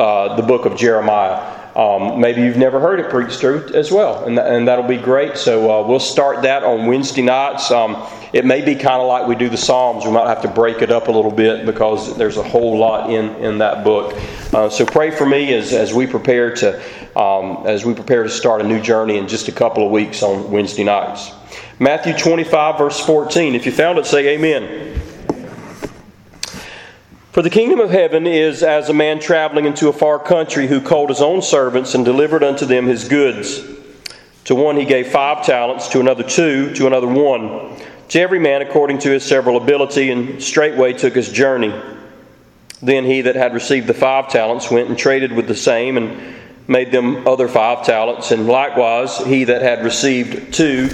uh, the book of Jeremiah. Um, maybe you've never heard it preached through as well, and, th- and that'll be great. So uh, we'll start that on Wednesday nights. Um, it may be kind of like we do the Psalms. We might have to break it up a little bit because there's a whole lot in, in that book. Uh, so pray for me as, as we prepare to um, as we prepare to start a new journey in just a couple of weeks on Wednesday nights. Matthew 25 verse 14. If you found it, say Amen. For the kingdom of heaven is as a man traveling into a far country who called his own servants and delivered unto them his goods. To one he gave five talents, to another two, to another one, to every man according to his several ability, and straightway took his journey. Then he that had received the five talents went and traded with the same, and made them other five talents. And likewise he that had received two,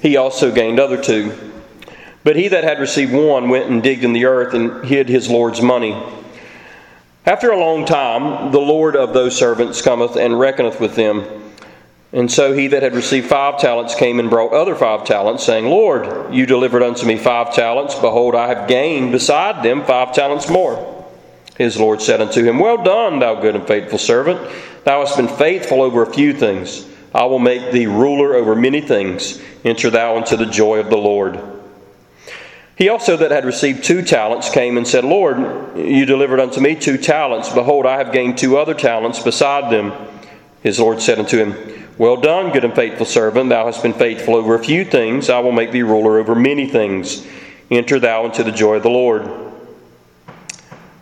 he also gained other two. But he that had received one went and digged in the earth and hid his Lord's money. After a long time, the Lord of those servants cometh and reckoneth with them. And so he that had received five talents came and brought other five talents, saying, Lord, you delivered unto me five talents. Behold, I have gained beside them five talents more. His Lord said unto him, Well done, thou good and faithful servant. Thou hast been faithful over a few things. I will make thee ruler over many things. Enter thou into the joy of the Lord. He also that had received two talents came and said, Lord, you delivered unto me two talents. Behold, I have gained two other talents beside them. His Lord said unto him, Well done, good and faithful servant. Thou hast been faithful over a few things. I will make thee ruler over many things. Enter thou into the joy of the Lord.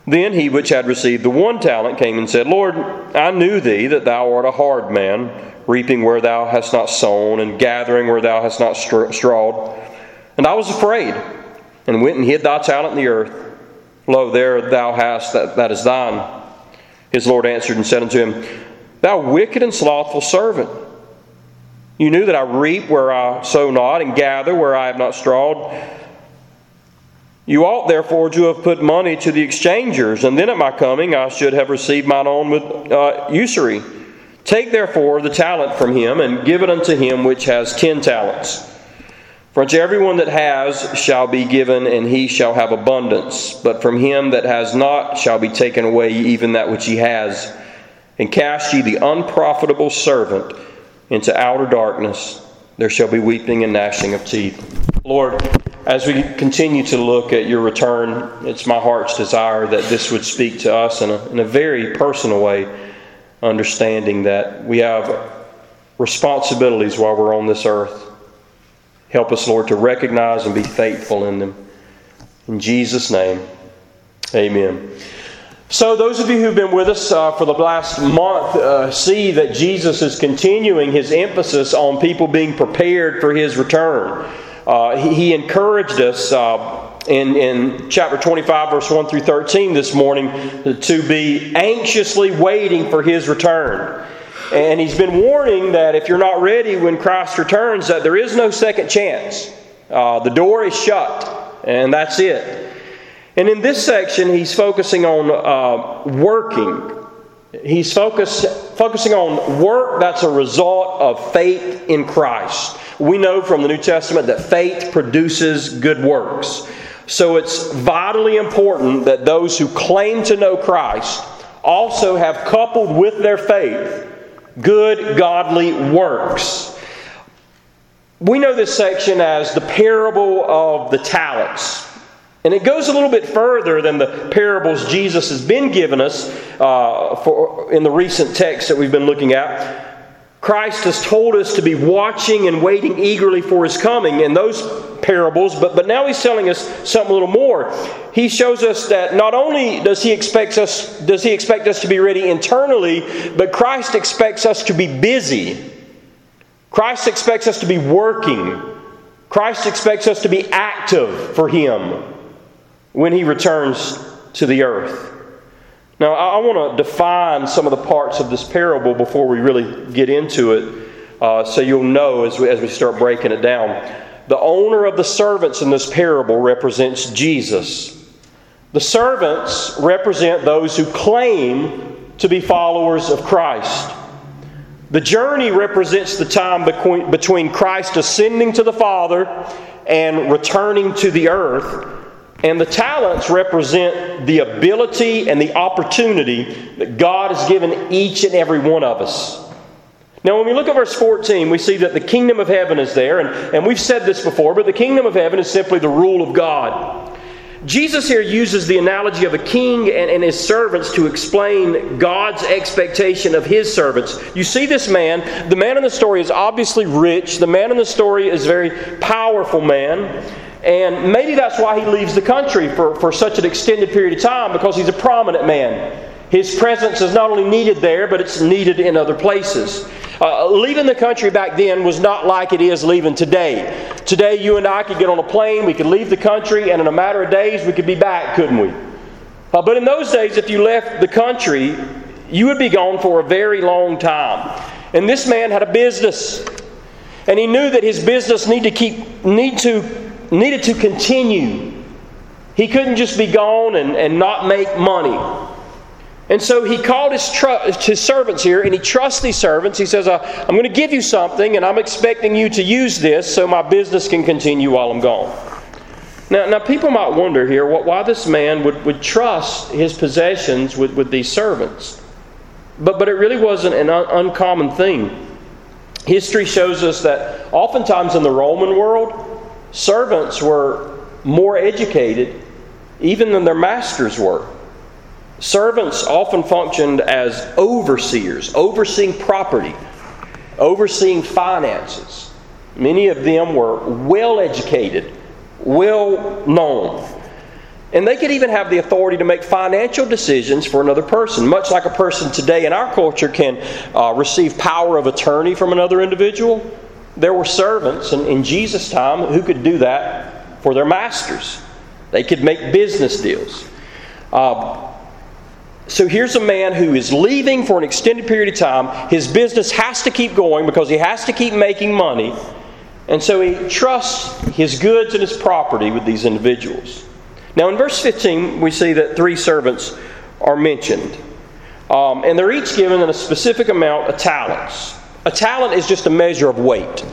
Then he which had received the one talent came and said, Lord, I knew thee that thou art a hard man, reaping where thou hast not sown, and gathering where thou hast not strawed. And I was afraid and went and hid thy talent in the earth. Lo, there thou hast that, that is thine. His Lord answered and said unto him, Thou wicked and slothful servant, you knew that I reap where I sow not, and gather where I have not strawed. You ought therefore to have put money to the exchangers, and then at my coming I should have received mine own with uh, usury. Take therefore the talent from him, and give it unto him which has ten talents. For unto everyone that has shall be given, and he shall have abundance. But from him that has not shall be taken away even that which he has. And cast ye the unprofitable servant into outer darkness. There shall be weeping and gnashing of teeth. Lord, as we continue to look at your return, it's my heart's desire that this would speak to us in a, in a very personal way, understanding that we have responsibilities while we're on this earth Help us, Lord, to recognize and be faithful in them. In Jesus' name, amen. So, those of you who've been with us uh, for the last month uh, see that Jesus is continuing his emphasis on people being prepared for his return. Uh, he, he, encouraged us uh, in, in chapter 25, verse 1 through 13 this morning to be anxiously waiting for his return. And he's been warning that if you're not ready when Christ returns, that there is no second chance. Uh, the door is shut, and that's it. And in this section, he's focusing on uh, working. He's focus, focusing on work that's a result of faith in Christ. We know from the New Testament that faith produces good works. So it's vitally important that those who claim to know Christ also have coupled with their faith good, godly works. We know this section as the parable of the talents. And it goes a little bit further than the parables Jesus has been giving us uh, for, in the recent text that we've been looking at. Christ has told us to be watching and waiting eagerly for his coming in those parables, but, but now he's telling us something a little more. He shows us that not only does he expect us does he expect us to be ready internally, but Christ expects us to be busy. Christ expects us to be working. Christ expects us to be active for him when he returns to the earth. Now, I, want to define some of the parts of this parable before we really get into it, uh, so you'll know as we, as we start breaking it down. The owner of the servants in this parable represents Jesus. The servants represent those who claim to be followers of Christ. The journey represents the time between Christ ascending to the Father and returning to the earth And the talents represent the ability and the opportunity that God has given each and every one of us. Now, when we look at verse 14, we see that the kingdom of heaven is there, and, and we've said this before, but the kingdom of heaven is simply the rule of God. Jesus here uses the analogy of a king and, and, his servants to explain God's expectation of his servants. You see this man, the man in the story is obviously rich, the man in the story is a very powerful man, and maybe that's why he leaves the country for, for such an extended period of time, because he's a prominent man. His presence is not only needed there, but it's needed in other places. Uh, leaving the country back then was not like it is leaving today. Today, you and I could get on a plane, we could leave the country, and in a matter of days, we could be back, couldn't we? Uh, but in those days, if you left the country, you would be gone for a very long time. And this man had a business, and he knew that his business needed to keep need to needed to continue. He couldn't just be gone and, and not make money. And so he called his, tr- his servants here, and he trusts these servants. He says, I'm going to give you something, and I'm expecting you to use this so my business can continue while I'm gone. Now, now people might wonder here what, why this man would, would trust his possessions with, with these servants. But, but it really wasn't an un- uncommon thing. History shows us that oftentimes in the Roman world, servants were more educated even than their masters were. Servants often functioned as overseers, overseeing property, overseeing finances. Many of them were well educated, well known. And they could even have the authority to make financial decisions for another person, much like a person today in our culture can uh, receive power of attorney from another individual. There were servants in, in Jesus' time who could do that for their masters. They could make business deals. Uh, so here's a man who is leaving for an extended period of time. His business has to keep going because he has to keep making money. And so he trusts his goods and his property with these individuals. Now, in verse 15, we see that three servants are mentioned. Um, and they're each given a specific amount of talents. A talent is just a measure of weight.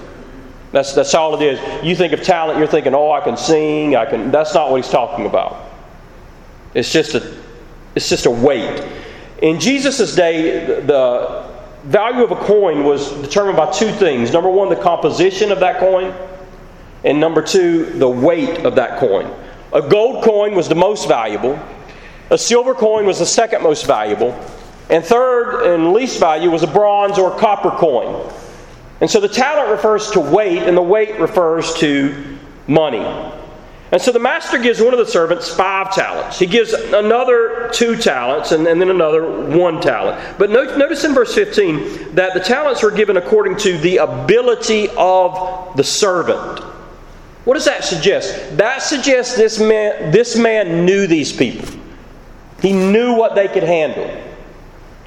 That's, that's all it is. You think of talent, you're thinking, oh, I can sing, I can. That's not what he's talking about. It's just a it's just a weight. In Jesus' day, the value of a coin was determined by two things. Number one, the composition of that coin, and number two, the weight of that coin. A gold coin was the most valuable, a silver coin was the second most valuable, and third and least value was a bronze or copper coin. And so the talent refers to weight, and the weight refers to money. And so the master gives one of the servants five talents. He gives another two talents and, and then another one talent. But notice in verse 15 that the talents were given according to the ability of the servant. What does that suggest? That suggests this man, this man knew these people. He knew what they could handle.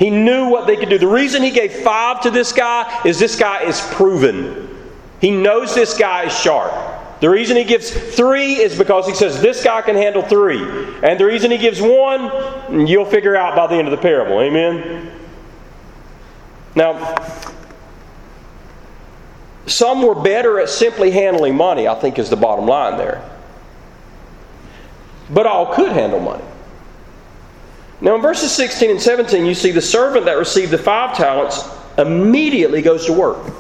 He knew what they could do. The reason he gave five to this guy is this guy is proven. He knows this guy is sharp. The reason he gives three is because he says this guy can handle three. And the reason he gives one, you'll figure out by the end of the parable. Amen? Now, some were better at simply handling money, I think is the bottom line there. But all could handle money. Now, in verses 16 and 17, you see the servant that received the five talents immediately goes to work.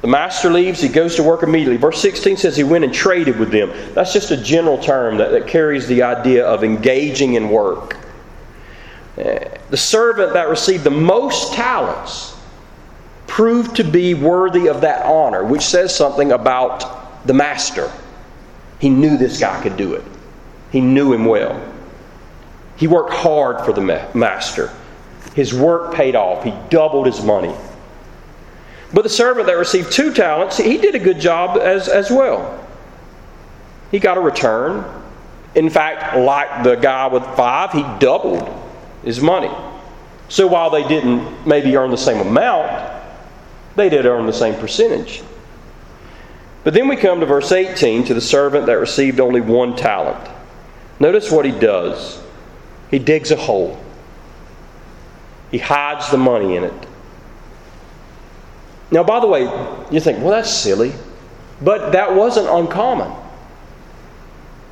The master leaves, he goes to work immediately. Verse 16 says he went and traded with them. That's just a general term that, that carries the idea of engaging in work. Uh, the servant that received the most talents proved to be worthy of that honor, which says something about the master. He knew this guy could do it, he knew him well. He worked hard for the master. His work paid off, he doubled his money. But the servant that received two talents, he did a good job as, as well. He got a return. In fact, like the guy with five, he doubled his money. So while they didn't maybe earn the same amount, they did earn the same percentage. But then we come to verse 18 to the servant that received only one talent. Notice what he does he digs a hole, he hides the money in it. Now, by the way, you think, well, that's silly. But that wasn't uncommon.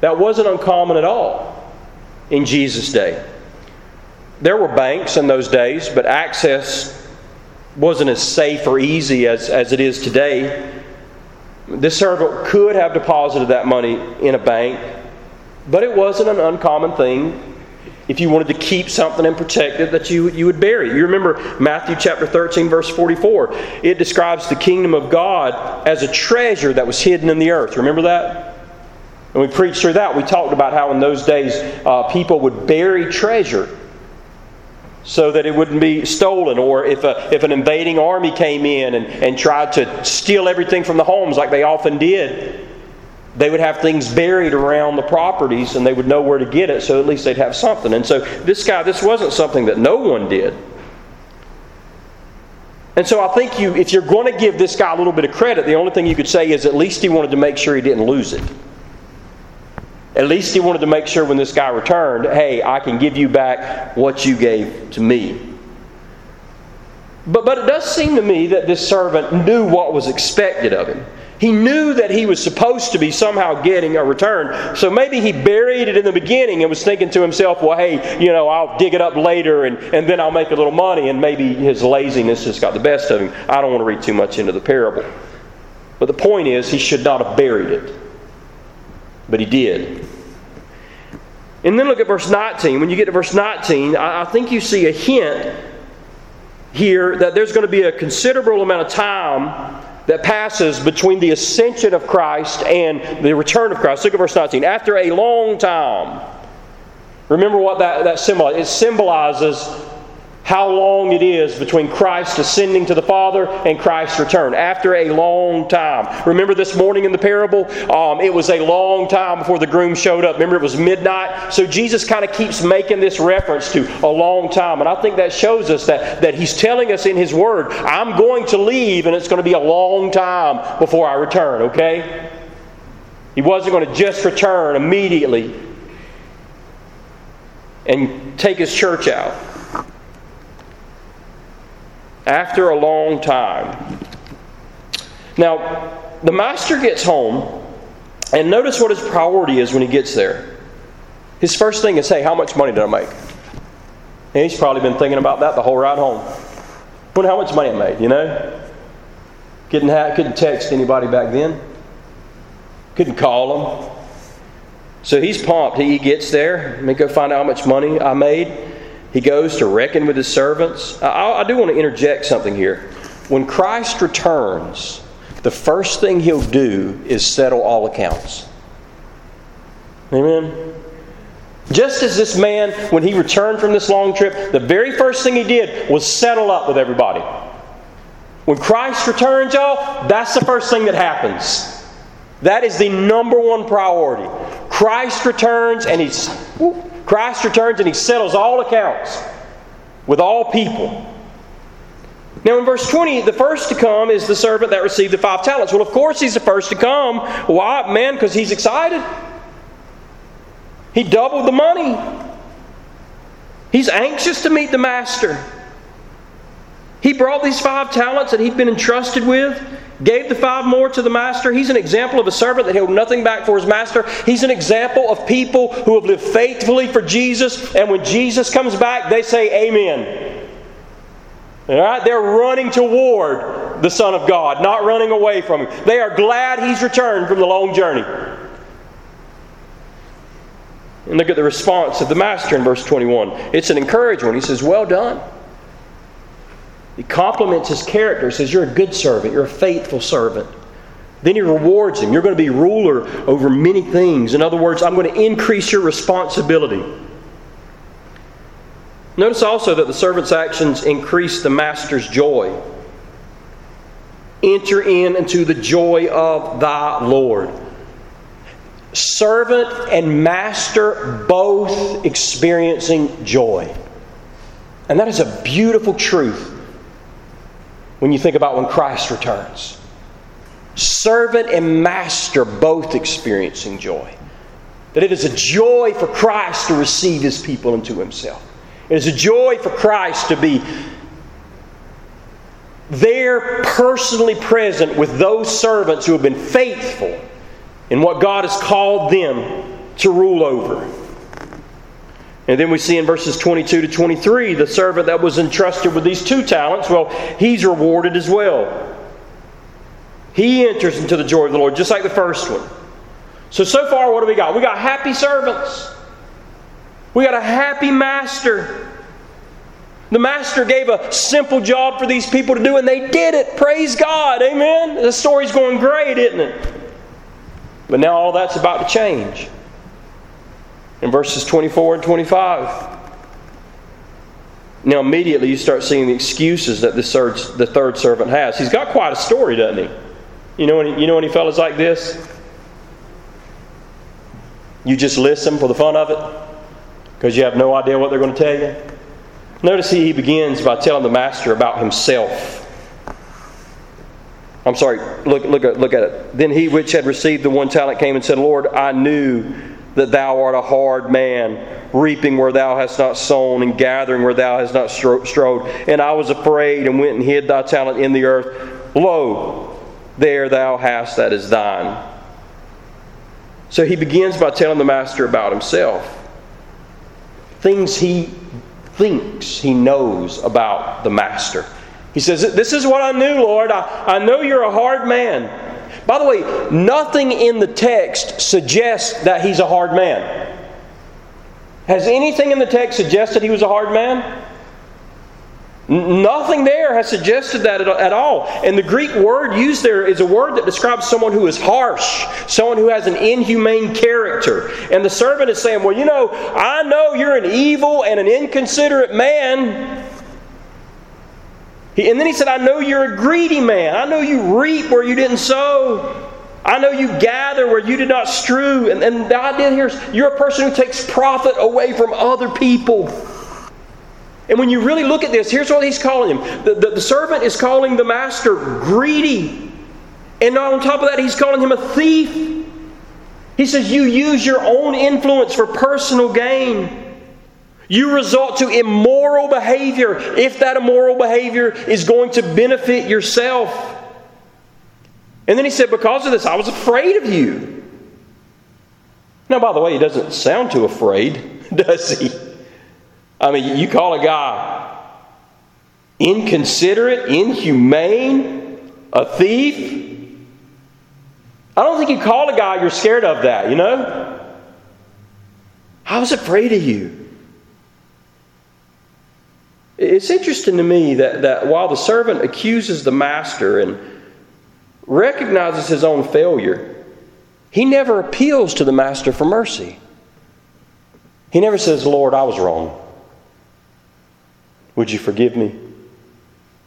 That wasn't uncommon at all in Jesus' day. There were banks in those days, but access wasn't as safe or easy as, as it is today. This servant could have deposited that money in a bank, but it wasn't an uncommon thing if you wanted to keep something and protect it that you, you would bury. You remember Matthew chapter 13, verse 44. It describes the kingdom of God as a treasure that was hidden in the earth. Remember that? And we preached through that. We talked about how in those days uh, people would bury treasure so that it wouldn't be stolen. Or if, a, if an invading army came in and, and tried to steal everything from the homes, like they often did, they would have things buried around the properties and they would know where to get it, so at least they'd have something. And so this guy, this wasn't something that no one did. And so I think you, if you're going to give this guy a little bit of credit, the only thing you could say is at least he wanted to make sure he didn't lose it. At least he wanted to make sure when this guy returned, hey, I can give you back what you gave to me. But, but it does seem to me that this servant knew what was expected of him. He knew that he was supposed to be somehow getting a return. So maybe he buried it in the beginning and was thinking to himself, well, hey, you know, I'll dig it up later and, and then I'll make a little money. And maybe his laziness just got the best of him. I don't want to read too much into the parable. But the point is, he should not have buried it. But he did. And then look at verse 19. When you get to verse 19, I, I think you see a hint here that there's going to be a considerable amount of time that passes between the ascension of Christ and the return of Christ. Look at verse 19. After a long time, remember what that, that symbolizes? It symbolizes how long it is between Christ ascending to the Father and Christ's return. After a long time. Remember this morning in the parable? Um, it was a long time before the groom showed up. Remember, it was midnight? So Jesus kind of keeps making this reference to a long time. And I think that shows us that, that He's telling us in His Word, I'm going to leave and it's going to be a long time before I return, okay? He wasn't going to just return immediately and take His church out after a long time. Now, the master gets home, and notice what his priority is when he gets there. His first thing is, hey, how much money did I make? And he's probably been thinking about that the whole ride home. Wonder how much money I made, you know? Couldn't, have, couldn't text anybody back then. Couldn't call them. So he's pumped. He gets there. Let me go find out how much money I made. He goes to reckon with his servants. I, I do want to interject something here. When Christ returns, the first thing he'll do is settle all accounts. Amen. Just as this man, when he returned from this long trip, the very first thing he did was settle up with everybody. When Christ returns, y'all, that's the first thing that happens. That is the number one priority. Christ returns and he's Christ returns and he settles all accounts with all people. Now, in verse 20, the first to come is the servant that received the five talents. Well, of course, he's the first to come. Why? Man, because he's excited. He doubled the money. He's anxious to meet the master. He brought these five talents that he'd been entrusted with gave the five more to the master. He's an example of a servant that held nothing back for his master. He's an example of people who have lived faithfully for Jesus, and when Jesus comes back, they say, Amen. All right? They're running toward the Son of God, not running away from Him. They are glad He's returned from the long journey. And look at the response of the master in verse 21. It's an encouragement. He says, Well done. He compliments his character, says, You're a good servant, you're a faithful servant. Then he rewards him. You're going to be ruler over many things. In other words, I'm going to increase your responsibility. Notice also that the servant's actions increase the master's joy. Enter in into the joy of thy Lord. Servant and master both experiencing joy. And that is a beautiful truth when you think about when Christ returns. Servant and master both experiencing joy. That it is a joy for Christ to receive his people into himself. It is a joy for Christ to be there personally present with those servants who have been faithful in what God has called them to rule over. And then we see in verses 22 to 23 the servant that was entrusted with these two talents, well, he's rewarded as well. He enters into the joy of the Lord, just like the first one. So, so far, what do we got? We got happy servants. We got a happy master. The master gave a simple job for these people to do, and they did it. Praise God. Amen. The story's going great, isn't it? But now all that's about to change. In verses 24 and 25. Now, immediately you start seeing the excuses that the third, servant has. He's got quite a story, doesn't he? You know, any, you know any fellas like this? You just listen for the fun of it because you have no idea what they're going to tell you. Notice he begins by telling the master about himself. I'm sorry, look, look, look at it. Then he which had received the one talent came and said, Lord, I knew that thou art a hard man, reaping where thou hast not sown, and gathering where thou hast not strode. And I was afraid and went and hid thy talent in the earth. Lo, there thou hast that is thine. So he begins by telling the master about himself. Things he thinks he knows about the master. He says, This is what I knew, Lord. I, I know you're a hard man. By the way, nothing in the text suggests that he's a hard man. Has anything in the text suggested he was a hard man? Nothing there has suggested that at all. And the Greek word used there is a word that describes someone who is harsh, someone who has an inhumane character. And the servant is saying, Well, you know, I know you're an evil and an inconsiderate man. And then he said, I know you're a greedy man. I know you reap where you didn't sow. I know you gather where you did not strew. And, and the idea here is you're a person who takes profit away from other people. And when you really look at this, here's what he's calling him the, the, the, servant is calling the master greedy. And on top of that, he's calling him a thief. He says, You use your own influence for personal gain. You resort to immoral behavior if that immoral behavior is going to benefit yourself. And then he said, Because of this, I was afraid of you. Now, by the way, he doesn't sound too afraid, does he? I mean, you call a guy inconsiderate, inhumane, a thief. I don't think you call a guy you're scared of that, you know? I was afraid of you. It's interesting to me that, that while the servant accuses the master and recognizes his own failure, he never appeals to the master for mercy. He never says, Lord, I was wrong. Would you forgive me?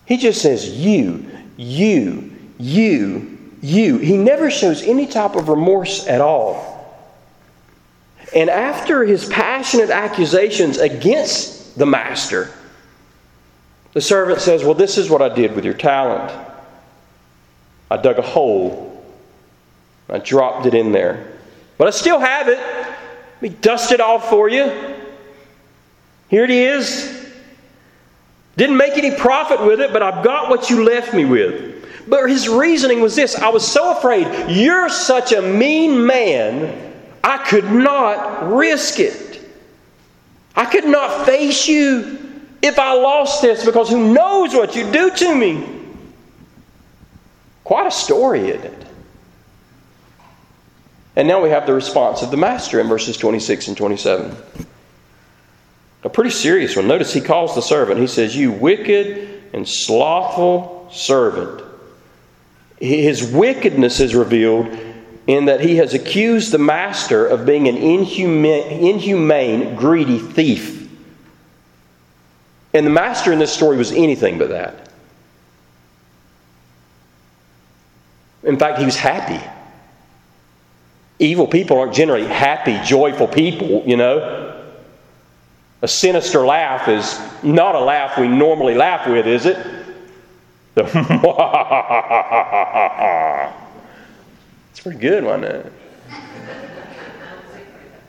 He just says, You, you, you, you. He never shows any type of remorse at all. And after his passionate accusations against the master, the servant says, Well, this is what I did with your talent. I dug a hole, I dropped it in there. But I still have it. Let me dust it off for you. Here it is. Didn't make any profit with it, but I've got what you left me with. But his reasoning was this I was so afraid, you're such a mean man, I could not risk it. I could not face you if I lost this because who knows what you do to me. Quite a story, isn't it? And now we have the response of the master in verses 26 and 27. A pretty serious one. Notice he calls the servant. He says, You wicked and slothful servant. His wickedness is revealed in that he has accused the master of being an inhumane, inhumane greedy thief. And the master in this story was anything but that. In fact, he was happy. Evil people aren't generally happy, joyful people, you know. A sinister laugh is not a laugh we normally laugh with, is it? The It's pretty good, wasn't it?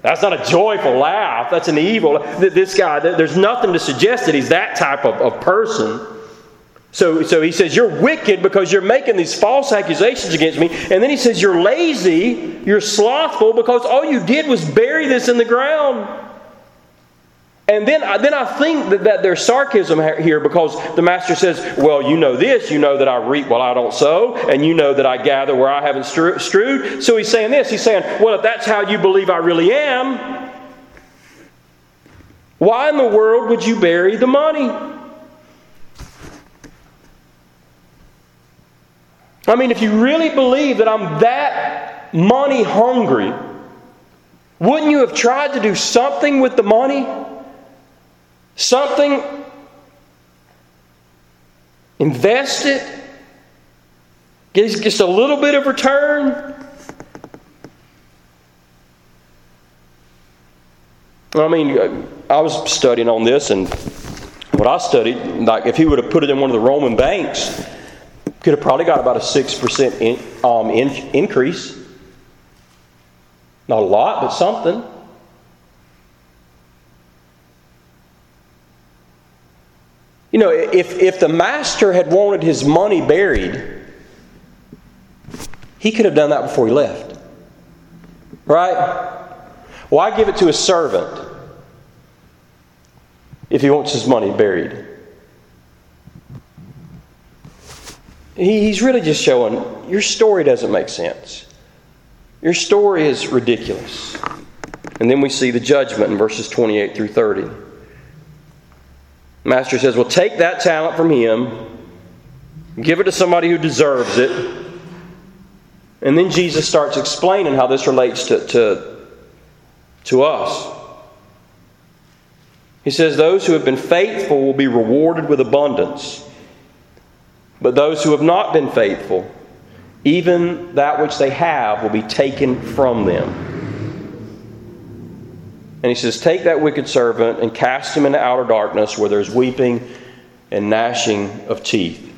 That's not a joyful laugh. That's an evil. This guy, there's nothing to suggest that he's that type of, of person. So, so he says, You're wicked because you're making these false accusations against me. And then he says, You're lazy, you're slothful because all you did was bury this in the ground. And then, then I think that, that there's sarcasm here because the master says, Well, you know this, you know that I reap while I don't sow, and you know that I gather where I haven't strewed. So he's saying this He's saying, Well, if that's how you believe I really am, why in the world would you bury the money? I mean, if you really believe that I'm that money hungry, wouldn't you have tried to do something with the money? Something, invest it, get just a little bit of return. I mean, I was studying on this, and what I studied, like if he would have put it in one of the Roman banks, could have probably got about a 6% in, um, in, increase. Not a lot, but something. You know, if, if the master had wanted his money buried, he could have done that before he left. Right? Why give it to a servant if he wants his money buried? He's really just showing your story doesn't make sense. Your story is ridiculous. And then we see the judgment in verses 28 through 30. Master says, Well, take that talent from him, give it to somebody who deserves it. And then Jesus starts explaining how this relates to, to, to us. He says, Those who have been faithful will be rewarded with abundance, but those who have not been faithful, even that which they have will be taken from them. And he says, Take that wicked servant and cast him into outer darkness where there's weeping and gnashing of teeth.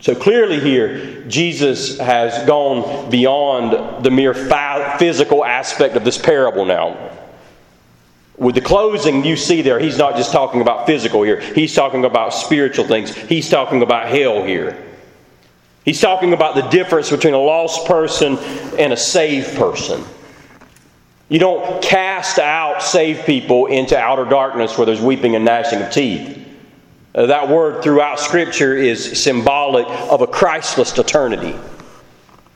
So clearly, here, Jesus has gone beyond the mere physical aspect of this parable now. With the closing you see there, he's not just talking about physical here, he's talking about spiritual things. He's talking about hell here. He's talking about the difference between a lost person and a saved person. You don't cast out saved people into outer darkness where there's weeping and gnashing of teeth. Uh, that word throughout Scripture is symbolic of a Christless eternity.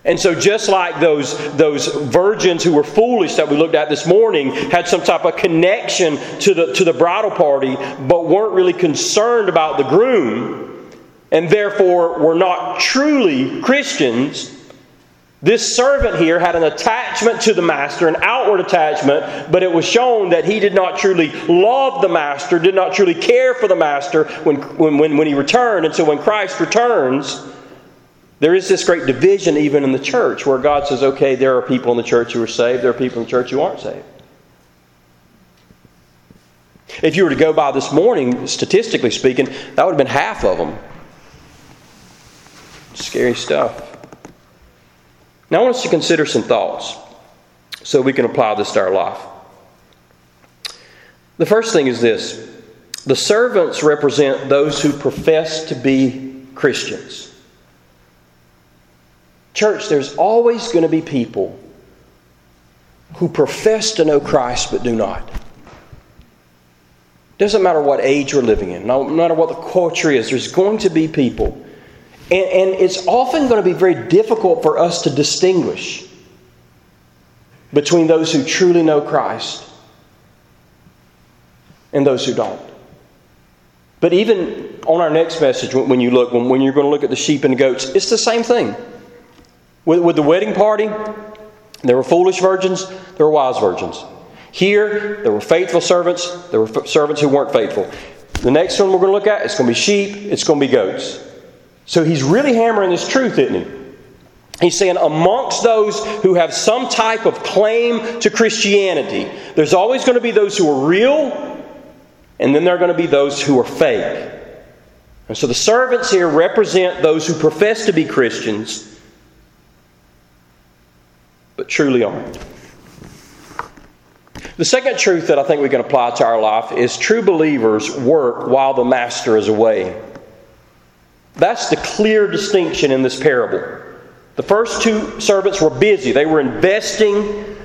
And so, just like those, those virgins who were foolish that we looked at this morning had some type of connection to the, to the bridal party, but weren't really concerned about the groom, and therefore were not truly Christians, this servant here had an attachment to the master, an outward attachment, but it was shown that he did not truly love the master, did not truly care for the master when, when, when, he returned. And so when Christ returns, there is this great division even in the church where God says, okay, there are people in the church who are saved, there are people in the church who aren't saved. If you were to go by this morning, statistically speaking, that would have been half of them. Scary stuff. Now, I want us to consider some thoughts so we can apply this to our life. The first thing is this the servants represent those who profess to be Christians. Church, there's always going to be people who profess to know Christ but do not. Doesn't matter what age we're living in, no matter what the culture is, there's going to be people and, and it's often going to be very difficult for us to distinguish between those who truly know Christ and those who don't. But even on our next message, when you look, when you're going to look at the sheep and the goats, it's the same thing. With, with the wedding party, there were foolish virgins, there were wise virgins. Here, there were faithful servants, there were servants who weren't faithful. The next one we're going to look at, it's going to be sheep, it's going to be goats. So he's really hammering this truth, isn't he? He's saying, amongst those who have some type of claim to Christianity, there's always going to be those who are real, and then there are going to be those who are fake. And so the servants here represent those who profess to be Christians, but truly aren't. The second truth that I think we can apply to our life is true believers work while the master is away. That's the clear distinction in this parable. The first two servants were busy, they were investing.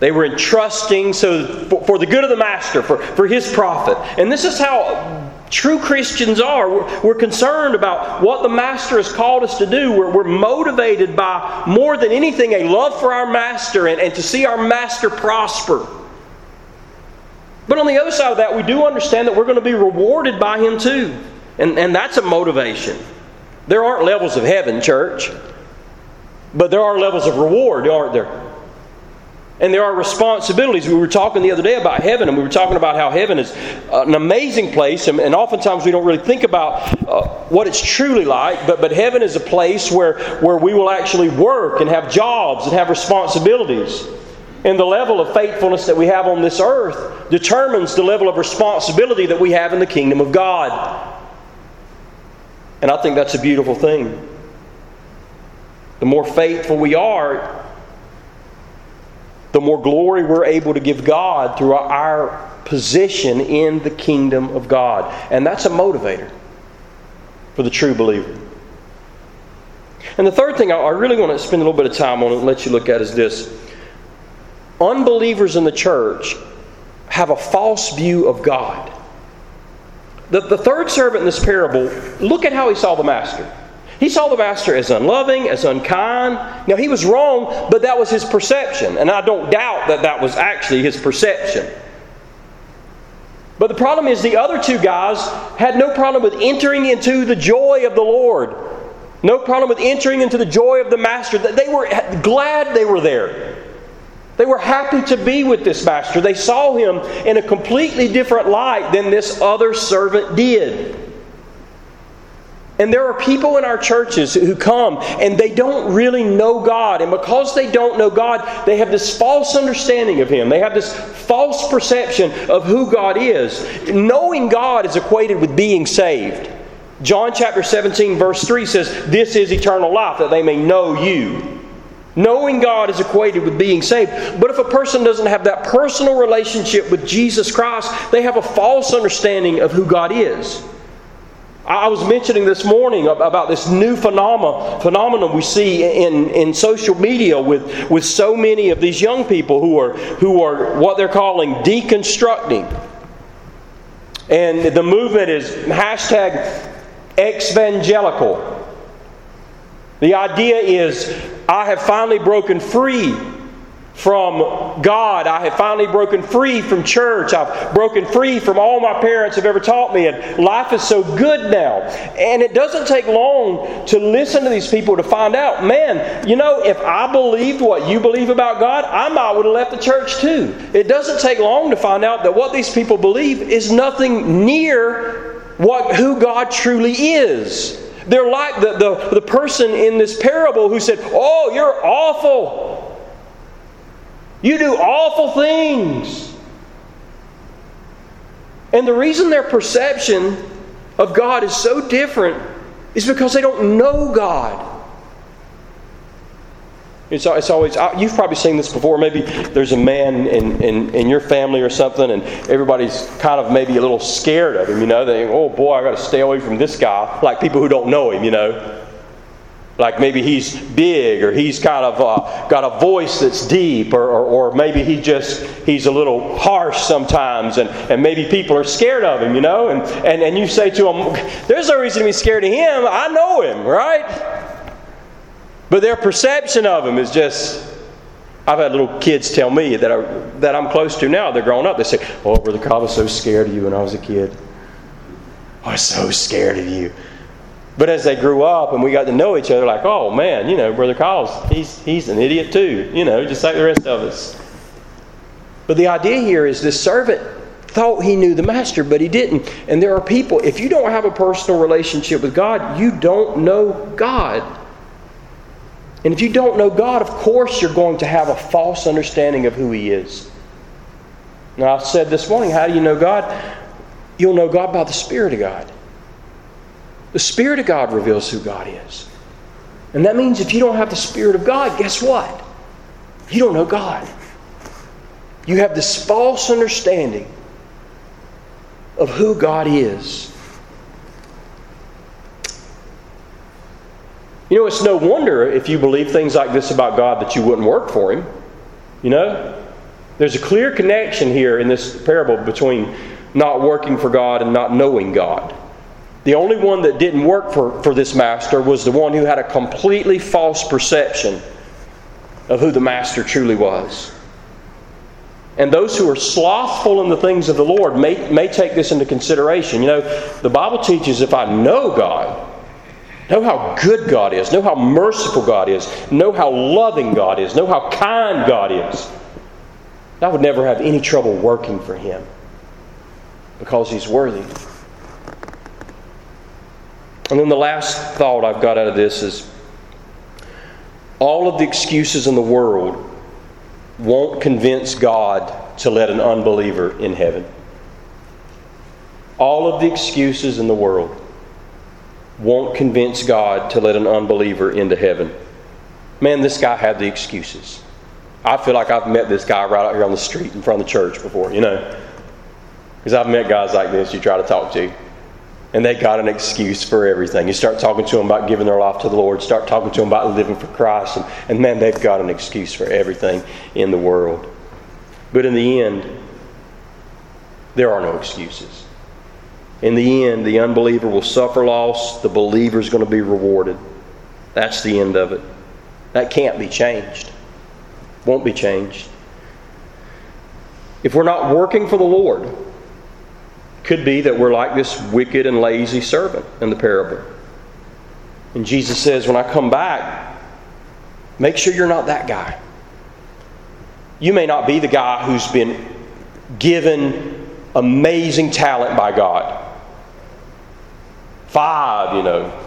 They were entrusting so for, for the good of the master, for, for his profit. And this is how true Christians are. We're, we're, concerned about what the Master has called us to do. We're, we're, motivated by more than anything a love for our Master and, and to see our Master prosper. But on the other side of that, we do understand that we're going to be rewarded by Him too. And, and that's a motivation. There aren't levels of heaven, church, but there are levels of reward, aren't there? And there are responsibilities. We were talking the other day about heaven, and we were talking about how heaven is an amazing place, and, and oftentimes we don't really think about uh, what it's truly like, but, but heaven is a place where, where we will actually work and have jobs and have responsibilities. And the level of faithfulness that we have on this earth determines the level of responsibility that we have in the kingdom of God. And I think that's a beautiful thing. The more faithful we are, the more glory we're able to give God through our position in the kingdom of God. And that's a motivator for the true believer. And the third thing I really want to spend a little bit of time on and let you look at is this unbelievers in the church have a false view of God. The, the third servant in this parable, look at how he saw the master. He saw the master as unloving, as unkind. Now, he was wrong, but that was his perception. And I don't doubt that that was actually his perception. But the problem is, the other two guys had no problem with entering into the joy of the Lord. No problem with entering into the joy of the master. They were glad they were there. They were happy to be with this master. They saw him in a completely different light than this other servant did. And there are people in our churches who come and they don't really know God. And because they don't know God, they have this false understanding of Him. They have this false perception of who God is. Knowing God is equated with being saved. John chapter 17, verse 3 says, This is eternal life, that they may know you. Knowing God is equated with being saved. But if a person doesn't have that personal relationship with Jesus Christ, they have a false understanding of who God is. I was mentioning this morning about this new phenomena, phenomenon we see in, in social media with, with so many of these young people who are, who are what they're calling deconstructing. And the movement is hashtag exvangelical. The idea is I have finally broken free from God. I have finally broken free from church. I've broken free from all my parents have ever taught me, and life is so good now. And it doesn't take long to listen to these people to find out, man, you know, if I believed what you believe about God, I might would have left the church too. It doesn't take long to find out that what these people believe is nothing near what who God truly is. They're like the, the, the person in this parable who said, Oh, you're awful. You do awful things. And the reason their perception of God is so different is because they don't know God. It's, it's always, you've probably seen this before. Maybe there's a man in, in, in your family or something, and everybody's kind of maybe a little scared of him, you know. They oh boy, I got to stay away from this guy. Like people who don't know him, you know. Like maybe he's big or he's kind of uh, got a voice that's deep or, or, or, maybe he just he's a little harsh sometimes and, and maybe people are scared of him, you know? And, and, and you say to him, there's no reason to be scared of him. I know him, right? But their perception of him is just I've had little kids tell me that, I, that I'm close to now. They're grown up. They say, Oh, Brother Kyle, I was so scared of you when I was a kid. I was so scared of you. But as they grew up and we got to know each other, like, oh man, you know, Brother Kyle's he's he's an idiot too, you know, just like the rest of us. But the idea here is this servant thought he knew the master, but he didn't. And there are people, if you don't have a personal relationship with God, you don't know God. And if you don't know God, of course you're going to have a false understanding of who He is. Now, I said this morning, how do you know God? You'll know God by the Spirit of God. The Spirit of God reveals who God is. And that means if you don't have the Spirit of God, guess what? You don't know God. You have this false understanding of who God is. You know, it's no wonder if you believe things like this about God that you wouldn't work for Him. You know? There's a clear connection here in this parable between not working for God and not knowing God. The only one that didn't work for, for this master was the one who had a completely false perception of who the master truly was. And those who are slothful in the things of the Lord may, may take this into consideration. You know, the Bible teaches if I know God, Know how good God is. Know how merciful God is. Know how loving God is. Know how kind God is. I would never have any trouble working for Him because He's worthy. And then the last thought I've got out of this is all of the excuses in the world won't convince God to let an unbeliever in heaven. All of the excuses in the world won't convince God to let an unbeliever into heaven. Man, this guy had the excuses. I feel like I've met this guy right out here on the street in front of the church before, you know. Because I've met guys like this you try to talk to, and they got an excuse for everything. You start talking to them about giving their life to the Lord, start talking to them about living for Christ, and, and man, they've got an excuse for everything in the world. But in the end, there are no excuses. In the end, the unbeliever will suffer loss, the believer is going to be rewarded. That's the end of it. That can't be changed. Won't be changed. If we're not working for the Lord, could be that we're like this wicked and lazy servant in the parable. And Jesus says, when I come back, make sure you're not that guy. You may not be the guy who's been given amazing talent by God five, you know.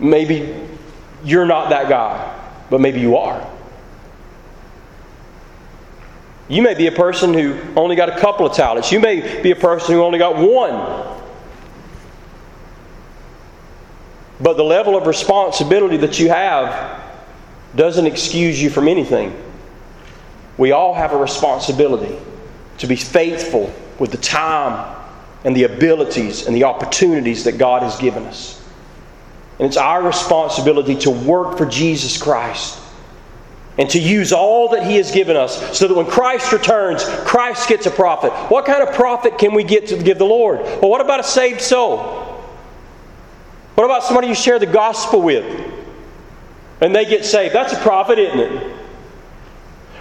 Maybe you're not that guy, but maybe you are. You may be a person who only got a couple of talents. You may be a person who only got one. But the level of responsibility that you have doesn't excuse you from anything. We all have a responsibility to be faithful with the time and the abilities and the opportunities that God has given us. And it's our responsibility to work for Jesus Christ and to use all that He has given us so that when Christ returns, Christ gets a profit. What kind of profit can we get to give the Lord? Well, what about a saved soul? What about somebody you share the gospel with and they get saved? That's a profit, isn't it?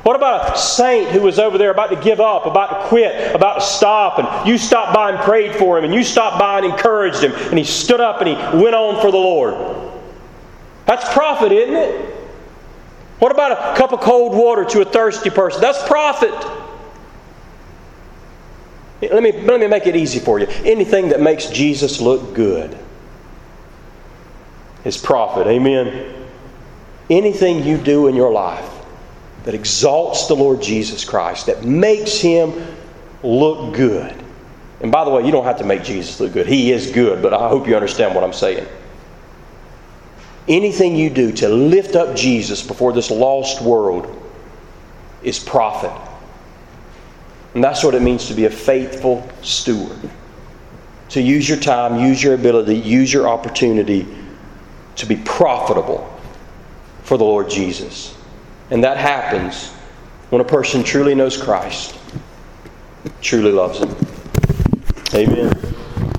What about a saint who was over there about to give up, about to quit, about to stop, and you stopped by and prayed for him, and you stopped by and encouraged him, and he stood up and he went on for the Lord? That's profit, isn't it? What about a cup of cold water to a thirsty person? That's profit. Let me, let me make it easy for you. Anything that makes Jesus look good is profit. Amen. Anything you do in your life that exalts the Lord Jesus Christ, that makes him look good. And by the way, you don't have to make Jesus look good. He is good, but I hope you understand what I'm saying. Anything you do to lift up Jesus before this lost world is profit. And that's what it means to be a faithful steward. To use your time, use your ability, use your opportunity to be profitable for the Lord Jesus. And that happens when a person truly knows Christ, truly loves Him. Amen.